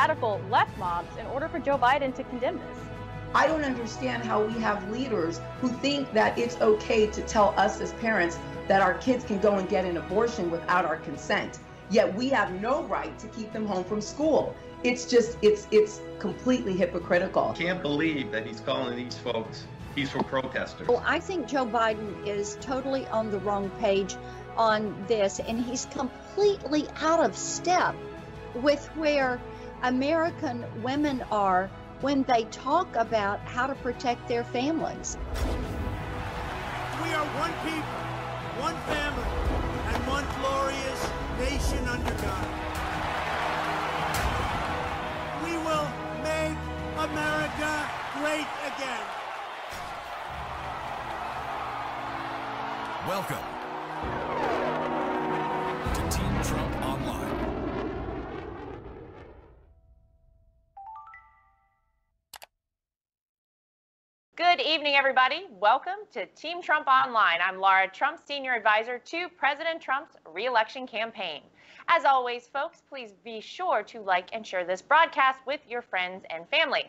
radical left mobs in order for Joe Biden to condemn this. I don't understand how we have leaders who think that it's okay to tell us as parents that our kids can go and get an abortion without our consent. Yet we have no right to keep them home from school. It's just, it's, it's completely hypocritical. Can't believe that he's calling these folks peaceful protesters. Well, I think Joe Biden is totally on the wrong page on this, and he's completely out of step with where American women are when they talk about how to protect their families. We are one people, one family, and one glorious nation under God. We will make America great again. Welcome evening, everybody. Welcome to Team Trump Online. I'm Laura Trump, Senior Advisor to President Trump's reelection campaign. As always, folks, please be sure to like and share this broadcast with your friends and family.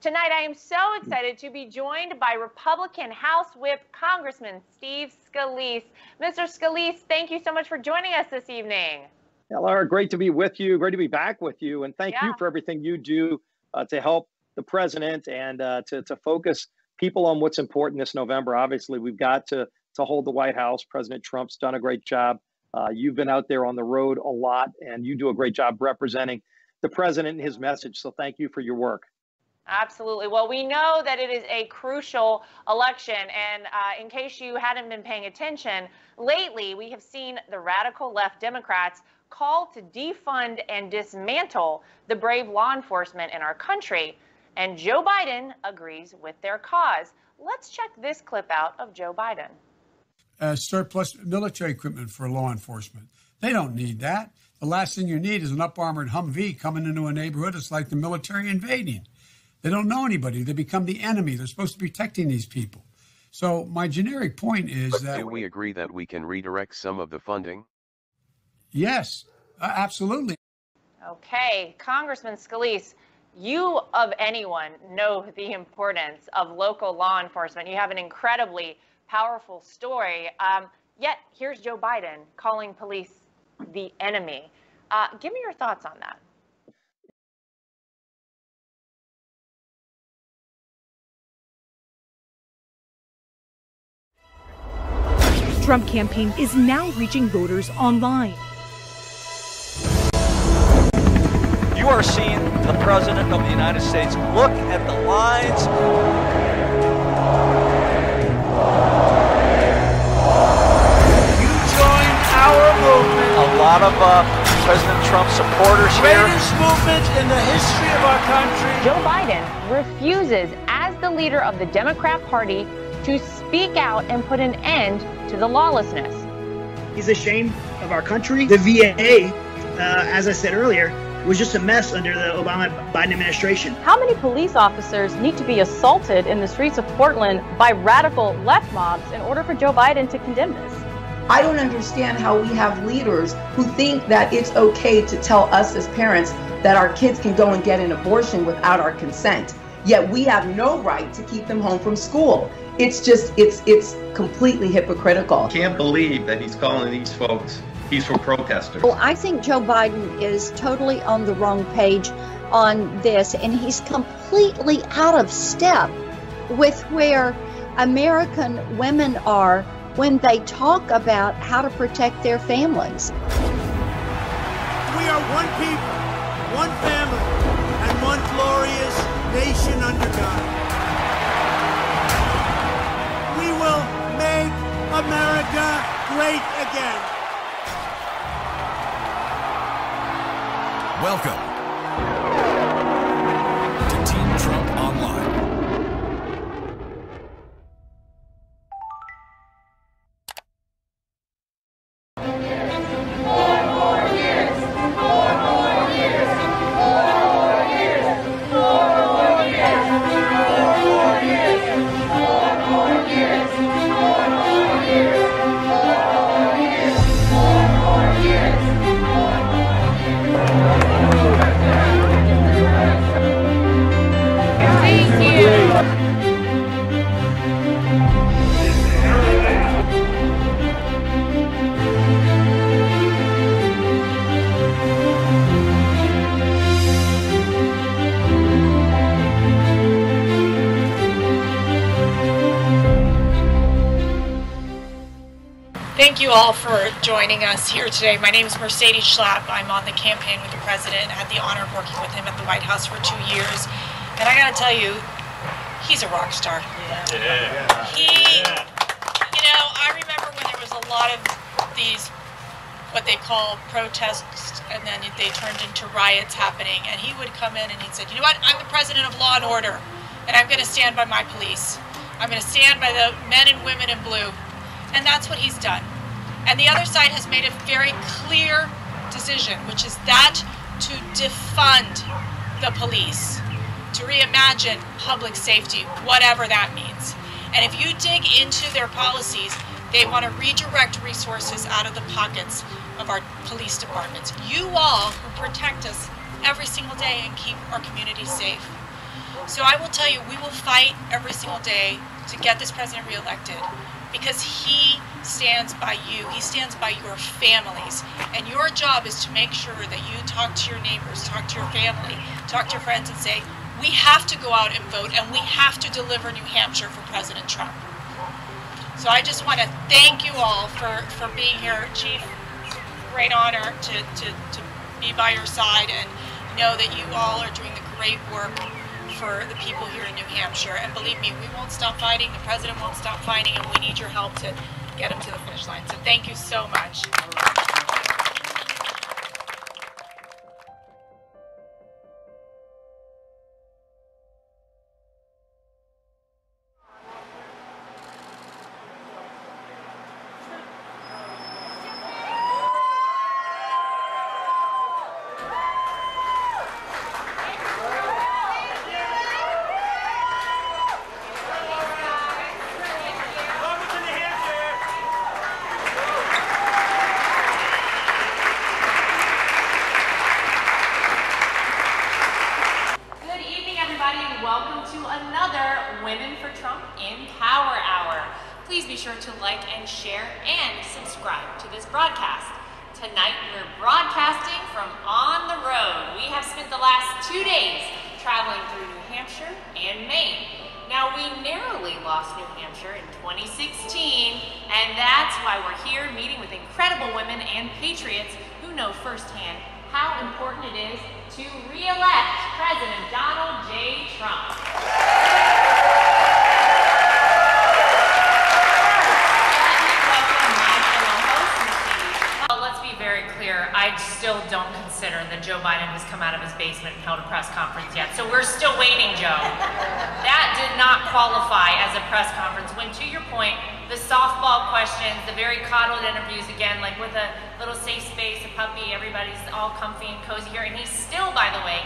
Tonight, I am so excited to be joined by Republican House Whip Congressman Steve Scalise. Mr. Scalise, thank you so much for joining us this evening. Yeah, Laura, great to be with you. Great to be back with you. And thank Yeah. you for everything you do uh, to help the president and uh, to, to focus people on what's important this November. Obviously, we've got to, to hold the White House. President Trump's done a great job. Uh, you've been out there on the road a lot, and you do a great job representing the president and his message. So thank you for your work. Absolutely. Well, we know that it is a crucial election. And uh, in case you hadn't been paying attention, lately we have seen the radical left Democrats call to defund and dismantle the brave law enforcement in our country. And Joe Biden agrees with their cause. Let's check this clip out of Joe Biden. uh, surplus military equipment for law enforcement. They don't need that. The last thing you need is an up armored Humvee coming into a neighborhood. It's like the military invading. They don't know anybody. They become the enemy. They're supposed to be protecting these people. So, my generic point is that Do we agree that we can redirect some of the funding? yes, uh, absolutely. Okay, Congressman Scalise, you of anyone know the importance of local law enforcement. You have an incredibly powerful story. Um, yet here's Joe Biden calling police the enemy. Uh, give me your thoughts on that. Trump campaign is now reaching voters online. Are seeing the President of the United States. Look at the lines. You join our movement. A lot of uh, President Trump supporters here. Greatest movement in the history of our country. Joe Biden refuses, as the leader of the Democrat Party, to speak out and put an end to the lawlessness. He's ashamed of our country. The VA, uh, as I said earlier, was just a mess under the Obama Biden administration. How many police officers need to be assaulted in the streets of Portland by radical left mobs in order for Joe Biden to condemn this? I don't understand how we have leaders who think that it's okay to tell us as parents that our kids can go and get an abortion without our consent. Yet we have no right to keep them home from school. It's just, it's, it's completely hypocritical. Can't believe that he's calling these folks peaceful protesters. Well, I think Joe Biden is totally on the wrong page on this, and he's completely out of step with where American women are when they talk about how to protect their families. We are one people, one family, and one glorious nation under God. We will make America great again. Welcome to Team Trump Online. Thank you all for joining us here today. My name is Mercedes Schlapp. I'm on the campaign with the president. I had the honor of working with him at the White House for two years. And I got to tell you, he's a rock star. Yeah. He, you know, I remember when there was a lot of these, what they call protests, and then they turned into riots happening. And he would come in and he'd say, you know what, I'm the president of law and order, and I'm going to stand by my police. I'm going to stand by the men and women in blue. And that's what he's done. And the other side has made a very clear decision, which is that to defund the police, to reimagine public safety, whatever that means. And if you dig into their policies, they want to redirect resources out of the pockets of our police departments. You all who protect us every single day and keep our communities safe. So I will tell you, we will fight every single day to get this president reelected because he stands by you. He stands by your families. And your job is to make sure that you talk to your neighbors, talk to your family, talk to your friends and say, we have to go out and vote and we have to deliver New Hampshire for President Trump. So I just want to thank you all for, for being here, Chief. Great honor to, to, to be by your side and know that you all are doing the great work for the people here in New Hampshire. And believe me, we won't stop fighting. The president won't stop fighting, and we need your help to get him to the finish line. So thank you so much. Be sure to like and share and subscribe to this broadcast. Tonight, we're broadcasting from on the road. We have spent the last two days traveling through New Hampshire and Maine. Now, we narrowly lost New Hampshire in 2016, and that's why we're here meeting with incredible women and patriots who know firsthand how important it is to re-elect President Donald J. Trump. Well, let's be very clear. I still don't consider that Joe Biden has come out of his basement and held a press conference yet. So we're still waiting, Joe. That did not qualify as a press conference. When, to your point, the softball questions, the very coddled interviews, again, like with a little safe space, a puppy, everybody's all comfy and cozy here. And he still, by the way,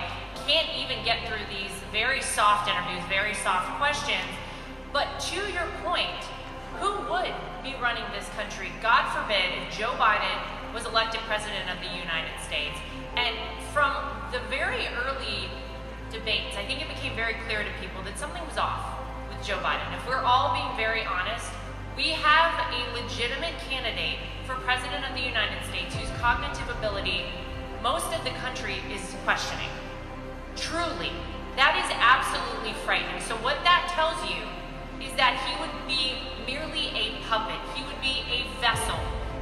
can't even get through these very soft interviews, very soft questions. But to your point, who would be running this country, God forbid, if Joe Biden was elected president of the United States? And from the very early debates, I think it became very clear to people that something was off with Joe Biden. If we're all being very honest, we have a legitimate candidate for president of the United States whose cognitive ability most of the country is questioning. Truly, that is absolutely frightening. So what that tells you is that he would be merely a puppet. He would be a vessel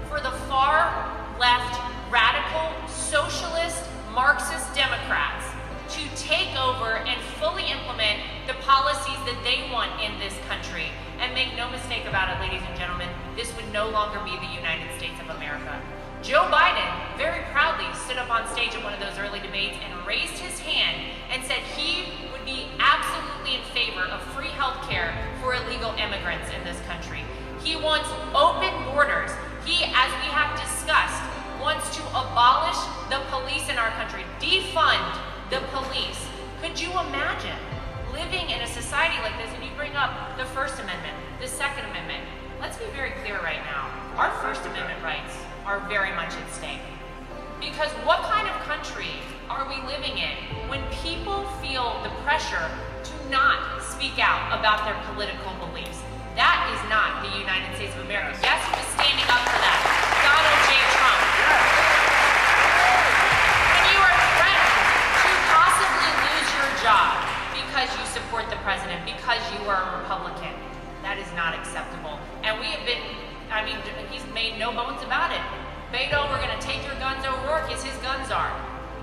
for the far left, radical, socialist, Marxist Democrats to take over and fully implement the policies that they want in this country. And make no mistake about it, ladies and gentlemen, this would no longer be the United States of America. Joe Biden very proudly stood up on stage at one of those early debates and raised his hand and said he would be absolutely in favor of free health care for illegal immigrants in this country. He wants open borders. He, as we bring up the First Amendment, the Second Amendment. Let's be very clear right now. Our First Amendment rights are very much at stake. Because what kind of country are we living in when people feel the pressure to not speak out about their political beliefs? That is not the United States of America. Guess who is standing up for that? Donald J. Trump. When you are threatened to possibly lose your job because you support the president, because you are a Republican, that is not acceptable. And we have been I mean, he's made no bones about it. Beto, we're going to take your guns. O'Rourke is his guns are.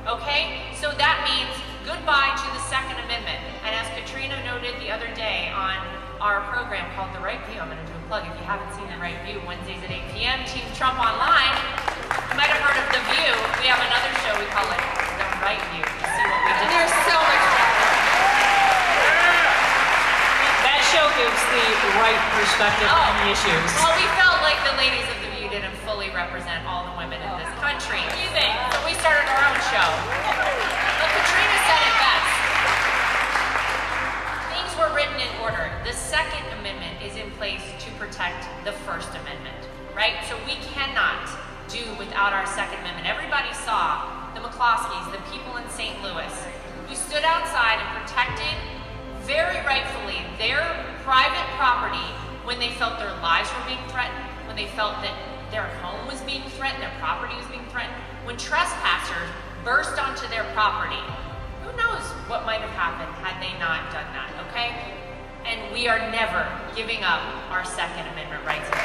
Okay? So that means goodbye to the Second Amendment. And as Katrina noted the other day on our program called The Right View, I'm going to do a plug. If you haven't seen The Right View, Wednesdays at 8 p.m., Team Trump Online. You might have heard of The View. We have another show we call it The Right View to see what we did. There's so much That show gives the right perspective on the oh, issues. Well, we felt like the ladies of The View didn't fully represent all the women in this country. What do you think? So we started our own show. But Katrina said it best. Things were written in order. The Second Amendment is in place to protect the First Amendment, right? So we cannot do without our Second Amendment. Everybody saw the McCloskeys, the people in St. Louis, who stood outside and protected, very rightfully, their private property when they felt their lives were being threatened, when they felt that their home was being threatened, their property was being threatened, when trespassers burst onto their property. Who knows what might have happened had they not done that, okay? And we are never giving up our Second Amendment rights you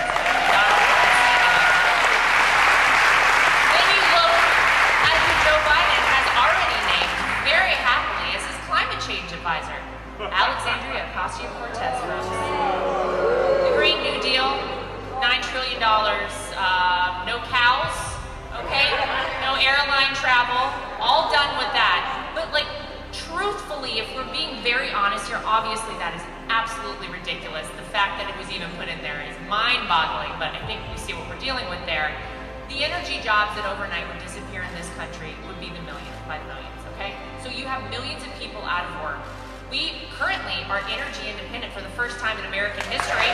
look Joe Biden has already named very happily as his climate change advisor, Alexandria Ocasio-Cortez the Green New Deal, $9 trillion, uh, no cows, okay? No airline travel, all done with that. But like, truthfully, if we're being very honest here, obviously that is absolutely ridiculous. The fact that it was even put in there is mind-boggling, but I think we see what we're dealing with there. The energy jobs that overnight would disappear in this country would be the millions by the millions, okay? So you have millions of people out of work. We currently are energy independent for the first time in American history.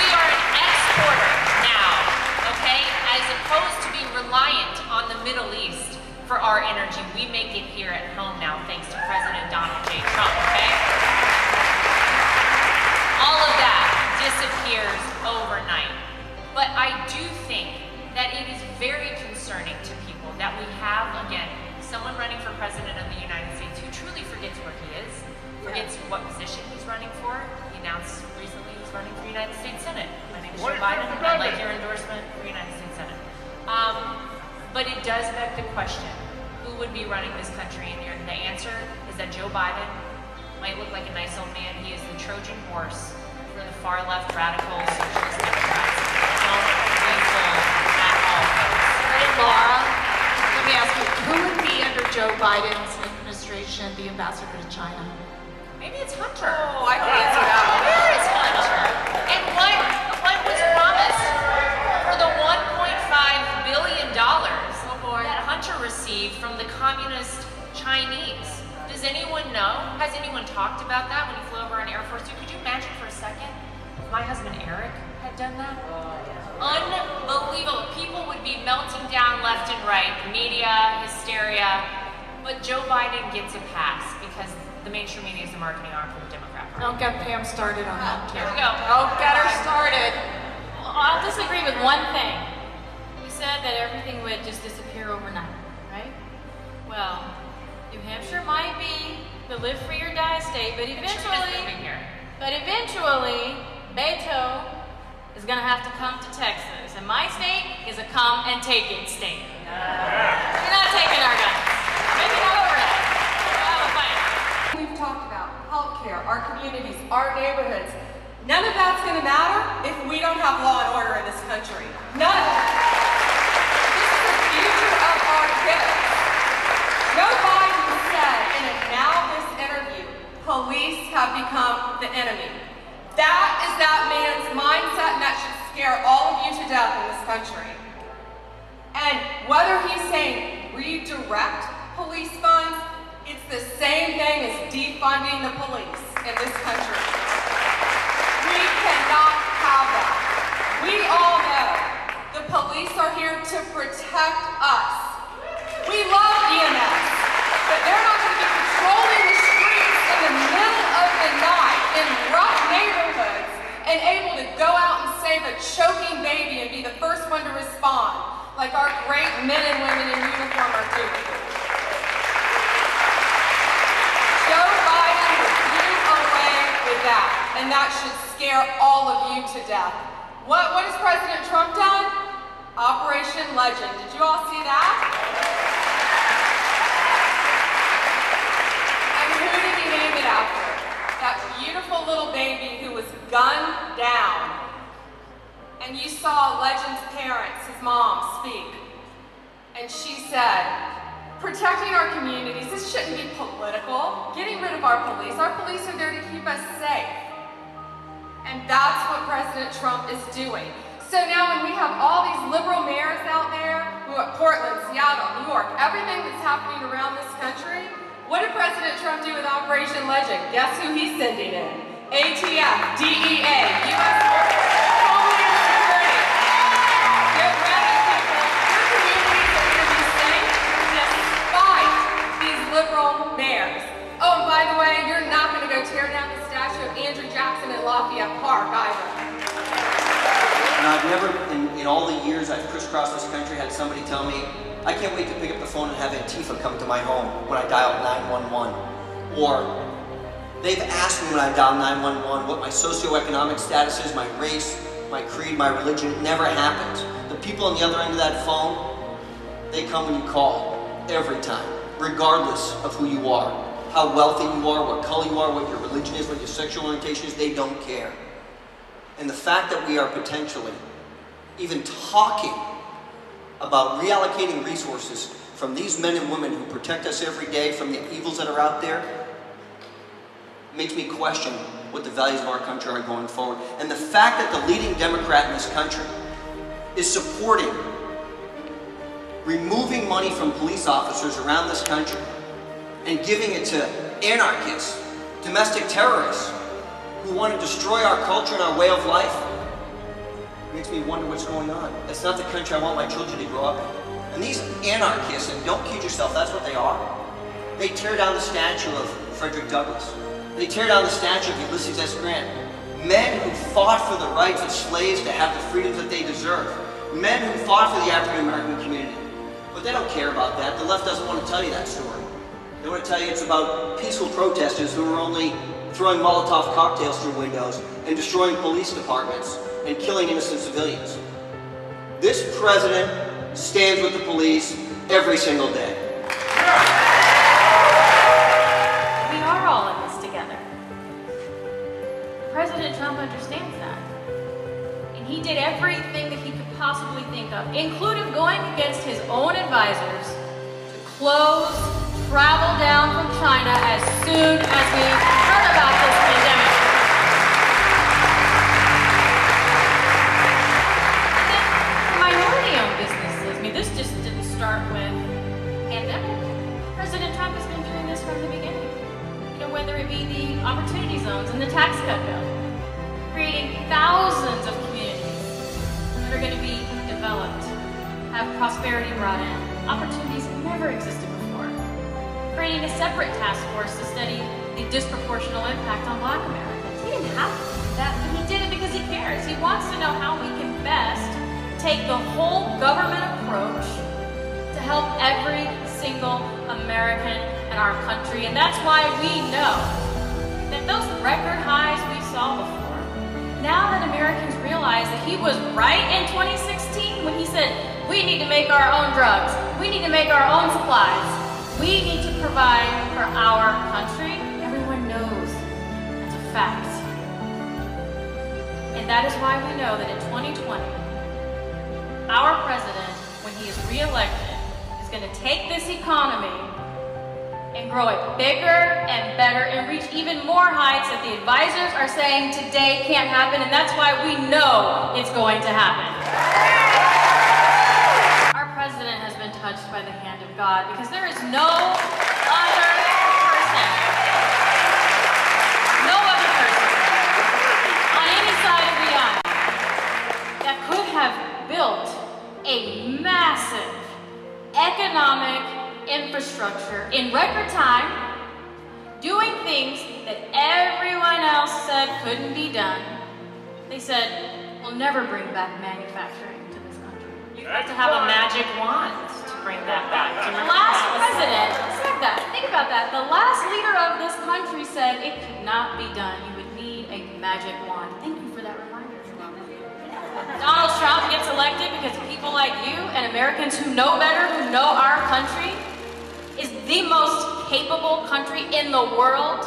We are an exporter now, okay? As opposed to being reliant on the Middle East for our energy, we make it here at home now thanks to President Donald J. Trump, okay? All of that talked about that when he flew over on Air Force Two? Could you imagine for a second if my husband Eric had done that? Oh, Unbelievable. People would be melting down left and right, media, hysteria. But Joe Biden gets a pass because the mainstream media is the marketing arm for the Democrat Party. Don't get Pam started on that. Here we go. Don't get her started. Well, I'll disagree with one thing. You said that everything would just disappear overnight, right? Well, New Hampshire might be the live free or die state, but eventually, but eventually, Beto is gonna have to come to Texas, and my state is a come and take it state. You're not taking our guns. Maybe not overnight. We'll have. We've talked about healthcare, our communities, our neighborhoods. None of that's going to matter if we don't have law and order in this country. None of it. This is the future of our kids. Joe Biden said in a Now This interview, police have become the enemy. That is that man's mindset, and that should scare all of you to death in this country. And whether he's saying redirect police funds, it's the same thing as defunding the police in this country. We cannot have that. We all know the police are here to protect us. We love EMS, but they're not going to be patrolling the streets in the middle of the night in rough neighborhoods and able to go out and save a choking baby and be the first one to respond, like our great men and women in uniform are doing. Joe Biden will do away with that, and that should scare all of you to death. What, what has President Trump done? Operation Legend. Did you all see that? And who did he name it after? That beautiful little baby who was gunned down. And you saw Legend's parents, his mom, speak. And she said, protecting our communities, this shouldn't be political. Getting rid of our police. Our police are there to keep us safe. And that's what President Trump is doing. So now when we have all these liberal mayors out there, we have Portland, Seattle, New York, everything that's happening around this country, what did President Trump do with Operation Legend? Guess who he's sending in? ATF, DEA, U.S. People. Your communities are going to be safe these liberal. Oh, and by the way, you're not going to go tear down the statue of Andrew Jackson in Lafayette Park either. And I've never, in, all the years I've crisscrossed this country, had somebody tell me, I can't wait to pick up the phone and have Antifa come to my home when I dial 911. Or they've asked me when I dial 911 what my socioeconomic status is, my race, my creed, my religion. It never happens. The people on the other end of that phone, they come when you call, every time, regardless of who you are, how wealthy you are, what color you are, what your religion is, what your sexual orientation is, they don't care. And the fact that we are potentially even talking about reallocating resources from these men and women who protect us every day from the evils that are out there makes me question what the values of our country are going forward. And the fact that the leading Democrat in this country is supporting removing money from police officers around this country and giving it to anarchists, domestic terrorists, who want to destroy our culture and our way of life, makes me wonder what's going on. That's not the country I want my children to grow up in. And these anarchists, and don't kid yourself, that's what they are. They tear down the statue of Frederick Douglass. They tear down the statue of Ulysses S. Grant. Men who fought for the rights of slaves to have the freedoms that they deserve. Men who fought for the African American community. But they don't care about that. The left doesn't want to tell you that story. They want to tell you it's about peaceful protesters who are only throwing Molotov cocktails through windows and destroying police departments and killing innocent civilians. This president stands with the police every single day. We are all in this together. President Trump understands that. And he did everything that he could possibly think of, including going against his own advisors to close travel down from China as soon as we heard about this whether it be the opportunity zones and the tax cut bill, creating thousands of communities that are going to be developed, have prosperity brought in, opportunities that never existed before, creating a separate task force to study the disproportional impact on black Americans. He didn't have to do that, but he did it because he cares. He wants to know how we can best take the whole government approach to help every single American in our country. And that's why we know that those record highs we saw before, now that Americans realize that he was right in 2016 when he said, we need to make our own drugs, we need to make our own supplies, we need to provide for our country, everyone knows that's a fact. And that is why we know that in 2020, our president, when he is reelected, is going to take this economy and grow it bigger and better and reach even more heights that the advisors are saying today can't happen, and that's why we know it's going to happen. Our president has been touched by the hand of God because there is no other person, no other person on any side of the aisle that could have built a massive economic infrastructure in record time, doing things that everyone else said couldn't be done. They said, we'll never bring back manufacturing to this country. You have to have a magic wand to bring that back. The last president said that. Think about that. The last leader of this country said it could not be done. You would need a magic wand. Thank you for that reminder. Donald Trump gets elected because people like you and Americans who know better, who know our country, is the most capable country in the world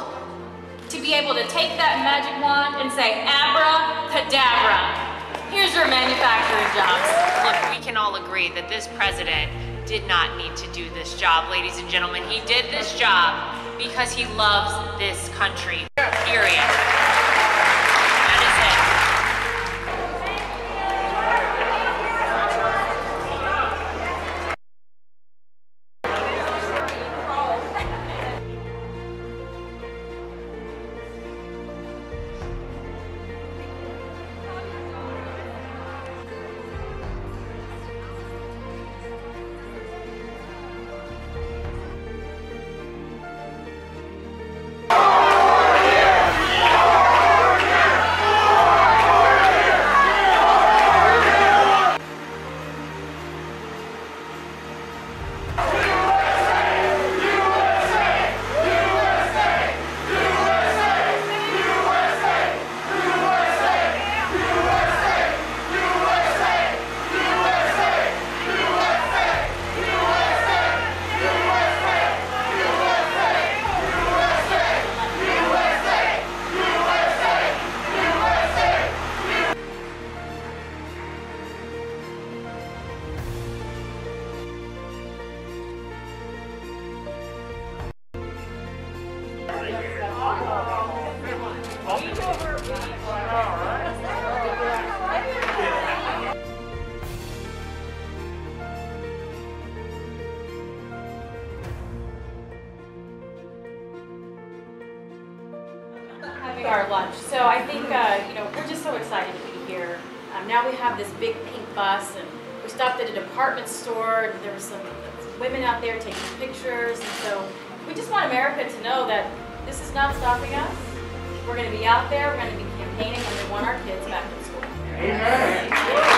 to be able to take that magic wand and say, abracadabra. Here's your manufacturing jobs. Look, we can all agree that this president did not need to do this job, ladies and gentlemen. He did this job because he loves this country, period. Our lunch. So I think, uh, you know, we're just so excited to be here. Um, now we have this big pink bus, and we stopped at a department store, and there were some women out there taking pictures. And so we just want America to know that this is not stopping us. We're going to be out there, we're going to be campaigning, and we want our kids back in school. Amen.